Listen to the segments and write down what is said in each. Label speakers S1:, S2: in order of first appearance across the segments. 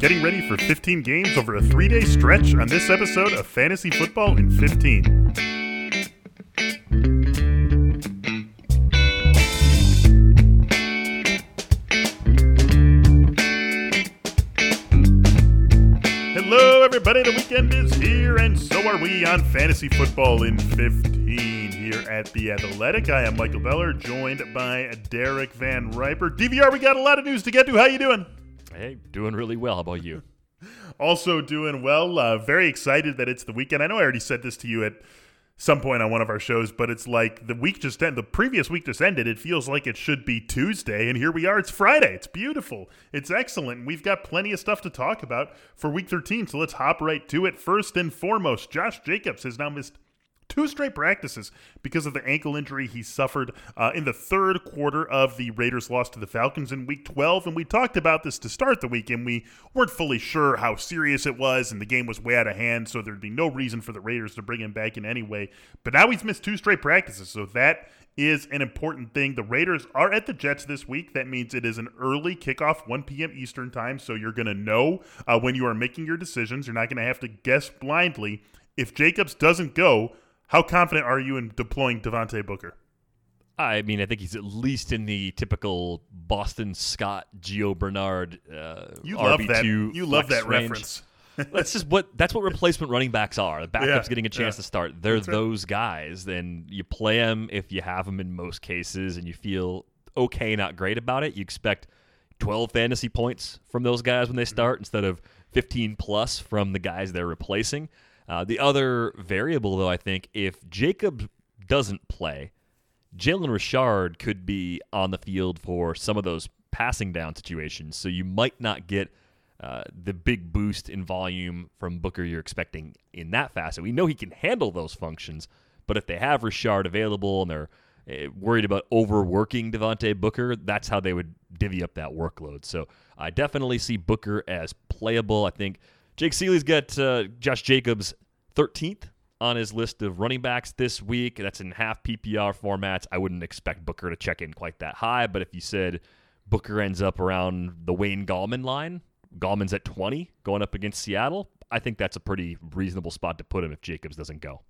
S1: Getting ready for 15 games over a three day stretch on this episode of Fantasy Football in 15. Hello, everybody. The weekend is here, and so are we on Fantasy Football in 15 here at The Athletic. I am Michael Beller, joined by Derek Van Riper. DVR, we got a lot of news to get to. How you doing?
S2: Hey, doing really well. How about you?
S1: also doing well. Uh, very excited that it's the weekend. I know I already said this to you at some point on one of our shows, but it's like the week just ended. The previous week just ended. It feels like it should be Tuesday, and here we are. It's Friday. It's beautiful. It's excellent. We've got plenty of stuff to talk about for week 13, so let's hop right to it. First and foremost, Josh Jacobs has now missed two straight practices because of the ankle injury he suffered uh, in the third quarter of the Raiders' loss to the Falcons in Week 12. And we talked about this to start the week, and we weren't fully sure how serious it was, and the game was way out of hand, so there'd be no reason for the Raiders to bring him back in anyway. But now he's missed two straight practices, so that is an important thing. The Raiders are at the Jets this week. That means it is an early kickoff, 1 p.m. Eastern time. So you're going to know uh, when you are making your decisions. You're not going to have to guess blindly. If Jacobs doesn't go, how confident are you in deploying Devontae Booker?
S2: I mean, I think he's at least in the typical Boston Scott, Gio Bernard. Uh,
S1: you
S2: RB2
S1: love that. You love that
S2: range.
S1: reference.
S2: that's just what that's what replacement running backs are. The backup's
S1: Yeah,
S2: getting a chance
S1: yeah.
S2: to start. They're
S1: That's right.
S2: those guys. Then you play them if you have them in most cases, and you feel okay, not great about it. You expect 12 fantasy points from those guys when they
S1: Mm-hmm.
S2: start instead of 15 plus from the guys they're replacing. Uh, the other variable, though, I think, if Jacob doesn't play, Jalen Richard could be on the field for some of those passing down situations. So you might not get uh, the big boost in volume from Booker you're expecting in that facet. We know he can handle those functions, but if they have Richard available and they're uh, worried about overworking Devontae Booker, that's how they would divvy up that workload. So I definitely see Booker as playable. I think Jake Ciely's got uh, Josh Jacobs 13th on his list of running backs this week. That's in half PPR formats. I wouldn't expect Booker to check in quite that high, but if you said Booker ends up around the Wayne Gallman line, Gallman's at 20 going up against Seattle, I think that's a pretty reasonable spot to put him if Jacobs doesn't go.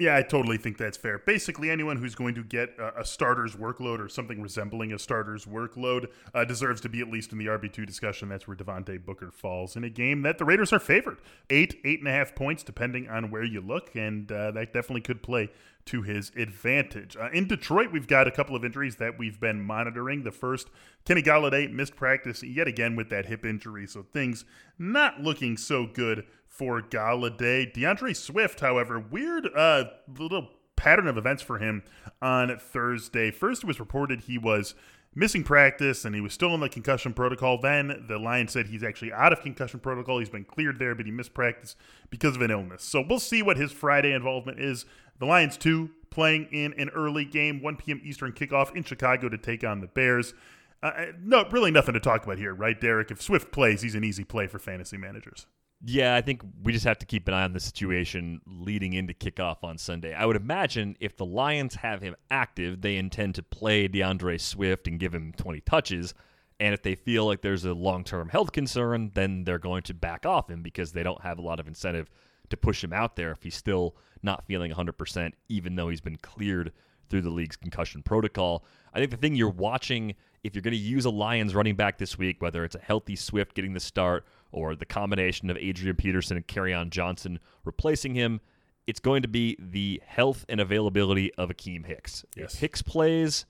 S1: Yeah, I totally think that's fair. Basically, anyone who's going to get a, a starter's workload or something resembling a starter's workload uh, deserves to be at least in the RB2 discussion. That's where Devontae Booker falls in a game that the Raiders are favored. Eight, eight and a half points, depending on where you look, and uh, that definitely could play to his advantage. Uh, in Detroit, we've got a couple of injuries that we've been monitoring. The first, Kenny Golladay missed practice yet again with that hip injury, so things not looking so good for Golladay. DeAndre Swift, however, weird uh, little pattern of events for him on Thursday. First, it was reported he was missing practice and he was still in the concussion protocol. Then the Lions said he's actually out of concussion protocol. He's been cleared there, but he missed practice because of an illness. So we'll see what his Friday involvement is. The Lions, too, playing in an early game, 1 p.m. Eastern kickoff in Chicago to take on the Bears. Uh, no, really nothing to talk about here, right, Derek? If Swift plays, he's an easy play for fantasy managers.
S2: Yeah, I think we just have to keep an eye on the situation leading into kickoff on Sunday. I would imagine if the Lions have him active, they intend to play DeAndre Swift and give him 20 touches. And if they feel like there's a long term health concern, then they're going to back off him because they don't have a lot of incentive to push him out there if he's still not feeling 100%, even though he's been cleared through the league's concussion protocol. I think the thing you're watching, if you're going to use a Lions running back this week, whether it's a healthy Swift getting the start or the combination of Adrian Peterson and Kerryon Johnson replacing him, it's going to be the health and availability of Akiem Hicks.
S1: Yes.
S2: If Hicks plays,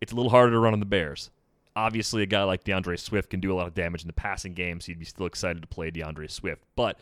S2: it's a little harder to run on the Bears. Obviously, a guy like DeAndre Swift can do a lot of damage in the passing game, so you'd be still excited to play DeAndre Swift. But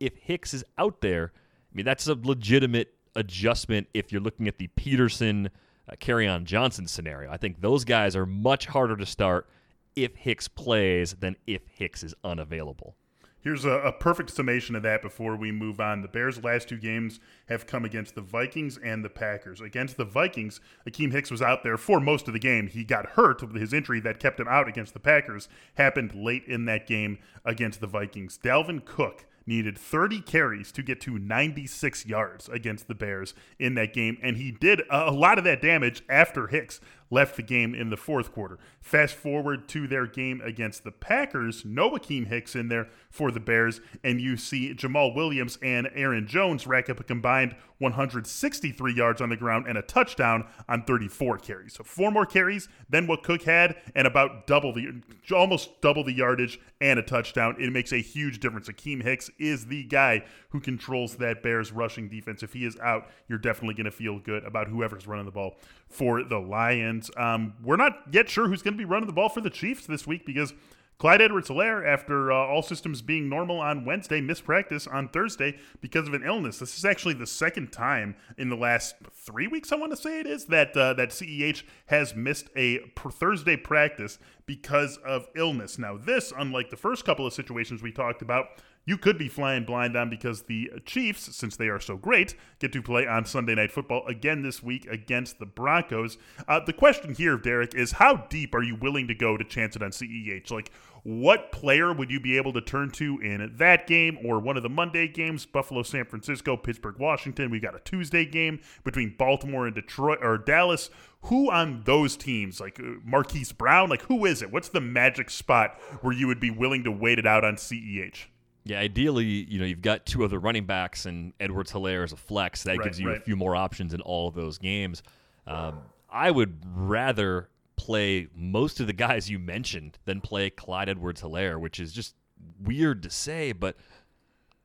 S2: if Hicks is out there, I mean, that's a legitimate adjustment if you're looking at the Peterson uh, on Johnson scenario. I think those guys are much harder to start if Hicks plays than if Hicks is unavailable.
S1: Here's a, a, perfect summation of that before we move on. The Bears' last two games have come against the Vikings and the Packers. Against the Vikings, Akiem Hicks was out there for most of the game. He got hurt. With his injury that kept him out against the Packers happened late in that game against the Vikings. Dalvin Cook needed 30 carries to get to 96 yards against the Bears in that game, and he did a lot of that damage after Hicks left the game in the fourth quarter. Fast forward to their game against the Packers, no Akiem Hicks in there for the Bears, and you see Jamaal Williams and Aaron Jones rack up a combined 163 yards on the ground and a touchdown on 34 carries. So four more carries than what Cook had, and about double the, almost double the yardage and a touchdown. It makes a huge difference. Akiem Hicks is the guy who controls that Bears rushing defense. If he is out, you're definitely going to feel good about whoever's running the ball for the Lions. Um, we're not yet sure who's going to be running the ball for the Chiefs this week because Clyde Edwards Helaire, after uh, all systems being normal on Wednesday, missed practice on Thursday because of an illness. This is actually the second time in the last three weeks, I want to say it is, that uh, that CEH has missed a Thursday practice because of illness. Now, this, unlike the first couple of situations we talked about, you could be flying blind on because the Chiefs, since they are so great, get to play on Sunday Night Football again this week against the Broncos. Uh, the question here, Derek, is how deep are you willing to go to chance it on CEH? Like, what player would you be able to turn to in that game or one of the Monday games? Buffalo, San Francisco, Pittsburgh, Washington. We got a Tuesday game between Baltimore and Detroit or Dallas. Who on those teams, like uh, Marquise Brown, like who is it? What's the magic spot where you would be willing to wait it out on CEH?
S2: Yeah, ideally, you know, you've got two other running backs and Edwards Helaire as a flex. That right, gives you right. a few more options in all of those games. Um, I would rather play most of the guys you mentioned than play Clyde Edwards Helaire, which is just weird to say, but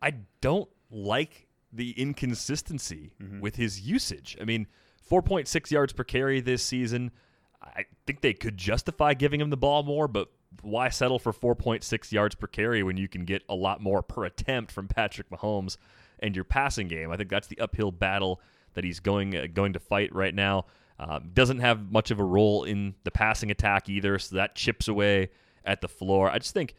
S2: I don't like the inconsistency mm-hmm. with his usage. I mean, 4.6 yards per carry this season. I think they could justify giving him the ball more, but why settle for 4.6 yards per carry when you can get a lot more per attempt from Patrick Mahomes and your passing game? I think that's the uphill battle that he's going uh, going to fight right now. Uh, doesn't have much of a role in the passing attack either, so that chips away at the floor. I just think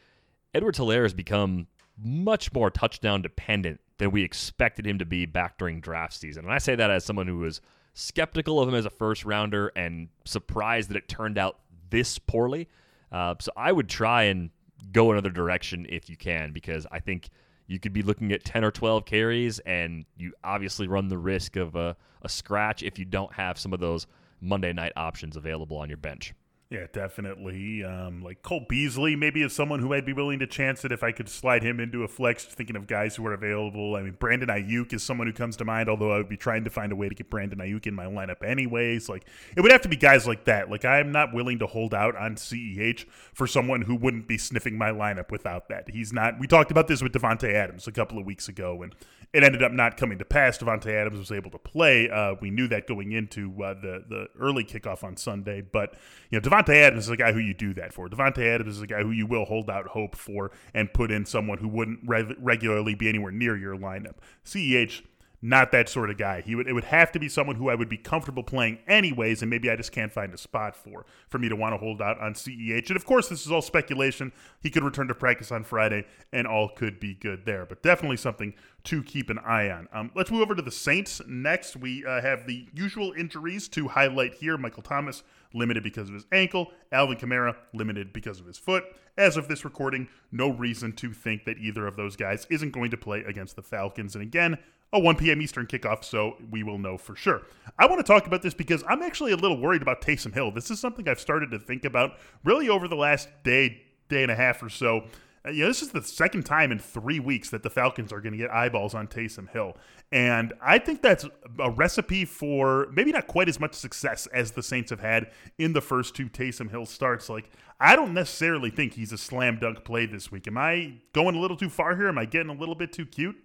S2: Edward Helaire has become much more touchdown dependent than we expected him to be back during draft season. And I say that as someone who was skeptical of him as a first rounder and surprised that it turned out this poorly. Uh, so I would try and go another direction if you can, because I think you could be looking at 10 or 12 carries, and you obviously run the risk of a, a scratch if you don't have some of those Monday night options available on your bench.
S1: Yeah, definitely. Um, like Cole Beasley, maybe is someone who I'd be willing to chance it if I could slide him into a flex. Thinking of guys who are available. I mean, Brandon Aiyuk is someone who comes to mind. Although I would be trying to find a way to get Brandon Aiyuk in my lineup anyways. Like it would have to be guys like that. Like I am not willing to hold out on CEH for someone who wouldn't be sniffing my lineup without that. He's not. We talked about this with Davante Adams a couple of weeks ago, and it ended up not coming to pass. Davante Adams was able to play. Uh, we knew that going into uh, the the early kickoff on Sunday, but you know Davante Adams is a guy who you do that for. Davante Adams is a guy who you will hold out hope for and put in someone who wouldn't re- regularly be anywhere near your lineup. CEH not that sort of guy. He would it would have to be someone who I would be comfortable playing anyways, and maybe I just can't find a spot for for me to want to hold out on CEH. And of course, this is all speculation. He could return to practice on Friday, and all could be good there. But definitely something to keep an eye on. Um, let's move over to the Saints next. We uh, have the usual injuries to highlight here. Michael Thomas limited because of his ankle. Alvin Kamara limited because of his foot. As of this recording, no reason to think that either of those guys isn't going to play against the Falcons. And again, a 1 p.m. Eastern kickoff, so we will know for sure. I want to talk about this because I'm actually a little worried about Taysom Hill. This is something I've started to think about really over the last day, day and a half or so. Uh, you know, this is the second time in three weeks that the Falcons are going to get eyeballs on Taysom Hill. And I think that's a recipe for maybe not quite as much success as the Saints have had in the first two Taysom Hill starts. Like, I don't necessarily think he's a slam dunk play this week. Am I going a little too far here? Am I getting a little bit too cute?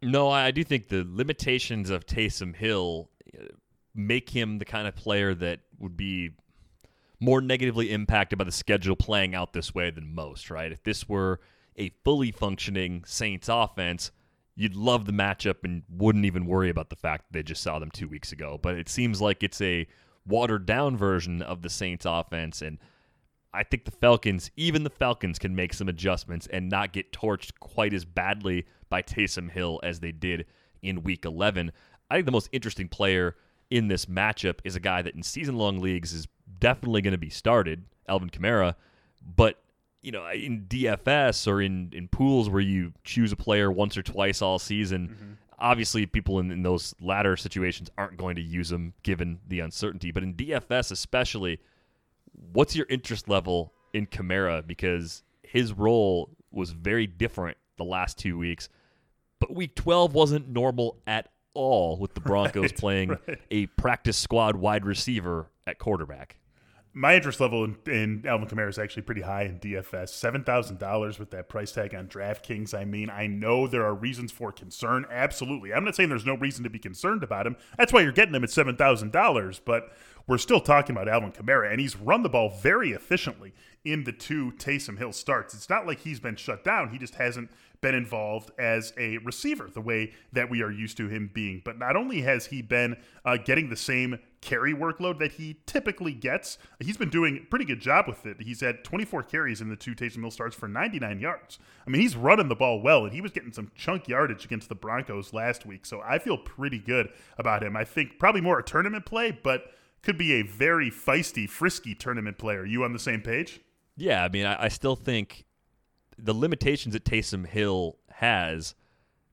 S2: No, I do think the limitations of Taysom Hill uh, make him the kind of player that would be more negatively impacted by the schedule playing out this way than most, right? If this were a fully functioning Saints offense, you'd love the matchup and wouldn't even worry about the fact that they just saw them two weeks ago. But it seems like it's a watered down version of the Saints offense. And I think the Falcons, even the Falcons, can make some adjustments and not get torched quite as badly by Taysom Hill as they did in week 11. I think the most interesting player in this matchup is a guy that in season long leagues is definitely going to be started, Alvin Kamara. But, you know, in DFS or in, in pools where you choose a player once or twice all season, mm-hmm. obviously people in, in those latter situations aren't going to use them given the uncertainty. But in DFS, especially, what's your interest level in Kamara? Because his role was very different the last two weeks. But week 12 wasn't normal at all with the Broncos right, playing right. a practice squad wide receiver at quarterback.
S1: My interest level in, in Alvin Kamara is actually pretty high in DFS. Seven thousand dollars with that price tag on DraftKings. I mean, I know there are reasons for concern. Absolutely, I'm not saying there's no reason to be concerned about him. That's why you're getting him at seven thousand dollars. But we're still talking about Alvin Kamara, and he's run the ball very efficiently in the two Taysom Hill starts. It's not like he's been shut down. He just hasn't been involved as a receiver the way that we are used to him being. But not only has he been uh, getting the same carry workload that he typically gets, he's been doing a pretty good job with it. He's had 24 carries in the two Taysom Hill starts for 99 yards. I mean, he's running the ball well, and he was getting some chunk yardage against the Broncos last week. So I feel pretty good about him. I think probably more a tournament play, but could be a very feisty, frisky tournament player. You on the same page?
S2: Yeah, I mean, I, I still think the limitations that Taysom Hill has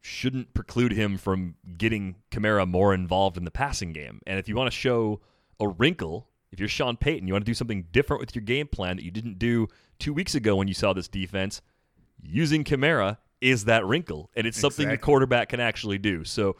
S2: shouldn't preclude him from getting Kamara more involved in the passing game. And if you want to show a wrinkle, if you're Sean Payton, you want to do something different with your game plan that you didn't do two weeks ago when you saw this defense, using Kamara is that wrinkle. And it's something exactly. the quarterback can actually do. So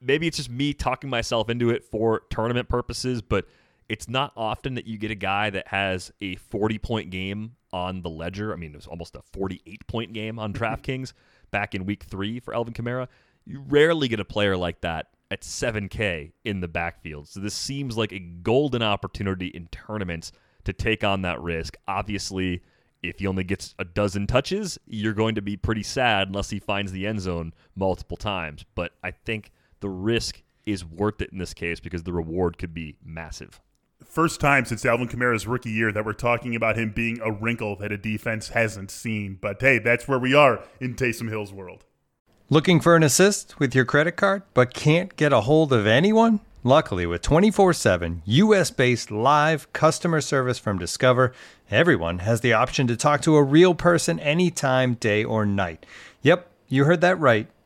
S2: maybe it's just me talking myself into it for tournament purposes, but it's not often that you get a guy that has a 40 point game on the ledger. I mean, it was almost a 48 point game on DraftKings back in week three for Alvin Kamara. You rarely get a player like that at 7K in the backfield. So this seems like a golden opportunity in tournaments to take on that risk. Obviously, if he only gets a dozen touches, you're going to be pretty sad unless he finds the end zone multiple times. But I think the risk is worth it in this case because the reward could be massive
S1: first time since Alvin Kamara's rookie year that we're talking about him being a wrinkle that a defense hasn't seen. But hey, that's where we are in Taysom Hill's world.
S3: Looking for an assist with your credit card, but can't get a hold of anyone? Luckily, with 24 7 US based live customer service from Discover, everyone has the option to talk to a real person anytime, day or night. Yep, you heard that right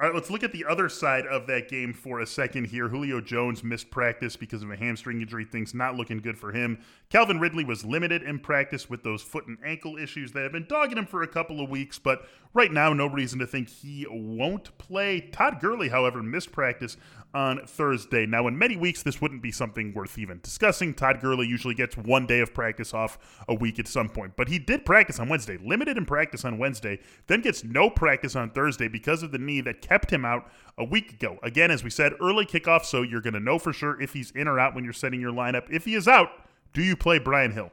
S1: All right, let's look at the other side of that game for a second here. Julio Jones missed practice because of a hamstring injury. Things not looking good for him. Calvin Ridley was limited in practice with those foot and ankle issues that have been dogging him for a couple of weeks, but right now, no reason to think he won't play. Todd Gurley, however, missed practice on Thursday. Now, in many weeks, this wouldn't be something worth even discussing. Todd Gurley usually gets one day of practice off a week at some point, but he did practice on Wednesday, limited in practice on Wednesday, then gets no practice on Thursday because of the knee that kept him out a week ago. Again, as we said, early kickoff, so you're going to know for sure if he's in or out when you're setting your lineup. If he is out, Do you play Brian Hill?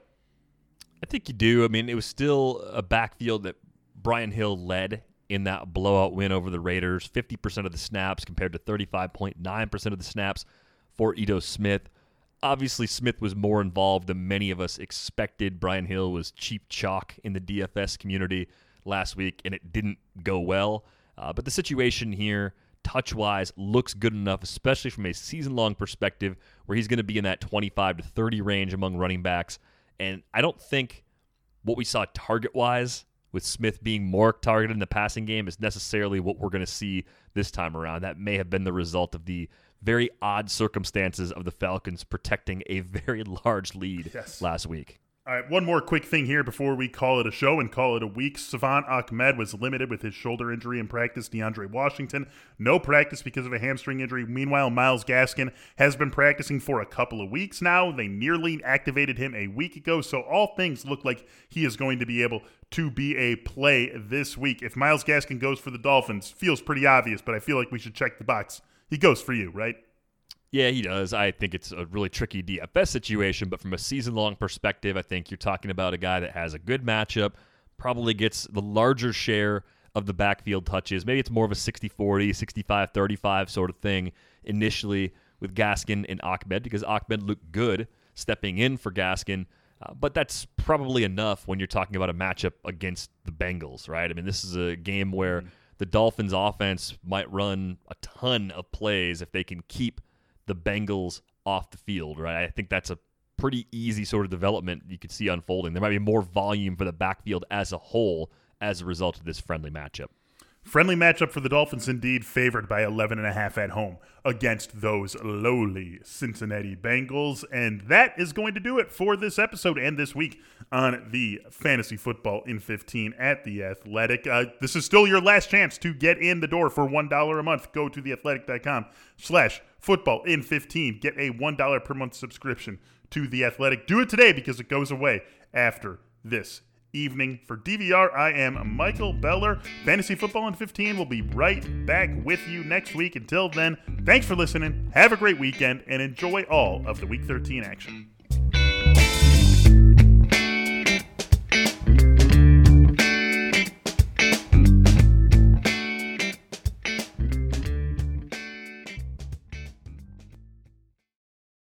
S2: I think you do. I mean, it was still a backfield that Brian Hill led in that blowout win over the Raiders. 50% of the snaps compared to 35.9% of the snaps for Ito Smith. Obviously, Smith was more involved than many of us expected. Brian Hill was cheap chalk in the DFS community last week, and it didn't go well. Uh, but the situation here, touch wise, looks good enough, especially from a season long perspective, where he's going to be in that 25 to 30 range among running backs. And I don't think what we saw target wise with Smith being more targeted in the passing game is necessarily what we're going to see this time around. That may have been the result of the very odd circumstances of the Falcons protecting a very large lead
S1: Yes.
S2: last week.
S1: All right, one more quick thing here before we call it a show and call it a week. Salvon Ahmed was limited with his shoulder injury in practice. DeAndre Washington, no practice because of a hamstring injury. Meanwhile, Myles Gaskin has been practicing for a couple of weeks now. They nearly activated him a week ago, so all things look like he is going to be able to be a play this week. If Myles Gaskin goes for the Dolphins, feels pretty obvious, but I feel like we should check the box. He goes for you, right?
S2: Yeah, he does. I think it's a really tricky DFS situation, but from a season long perspective, I think you're talking about a guy that has a good matchup, probably gets the larger share of the backfield touches. Maybe it's more of a 60 40, 65 35 sort of thing initially with Gaskin and Ahmed because Ahmed looked good stepping in for Gaskin. Uh, but that's probably enough when you're talking about a matchup against the Bengals, right? I mean, this is a game where the Dolphins' offense might run a ton of plays if they can keep the Bengals off the field, right? I think that's a pretty easy sort of development you could see unfolding. There might be more volume for the backfield as a whole as a result of this friendly matchup.
S1: Friendly matchup for the Dolphins, indeed, favored by 11.5 at home against those lowly Cincinnati Bengals. And that is going to do it for this episode and this week on the Fantasy Football in 15 at The Athletic. Uh, this is still your last chance to get in the door for $1 a month. Go to theathletic.com slash football in 15. Get a $1 per month subscription to The Athletic. Do it today because it goes away after this evening. For DVR, I am Michael Beller. Fantasy Football in 15 will be right back with you next week. Until then, thanks for listening. Have a great weekend and enjoy all of the Week 13 action.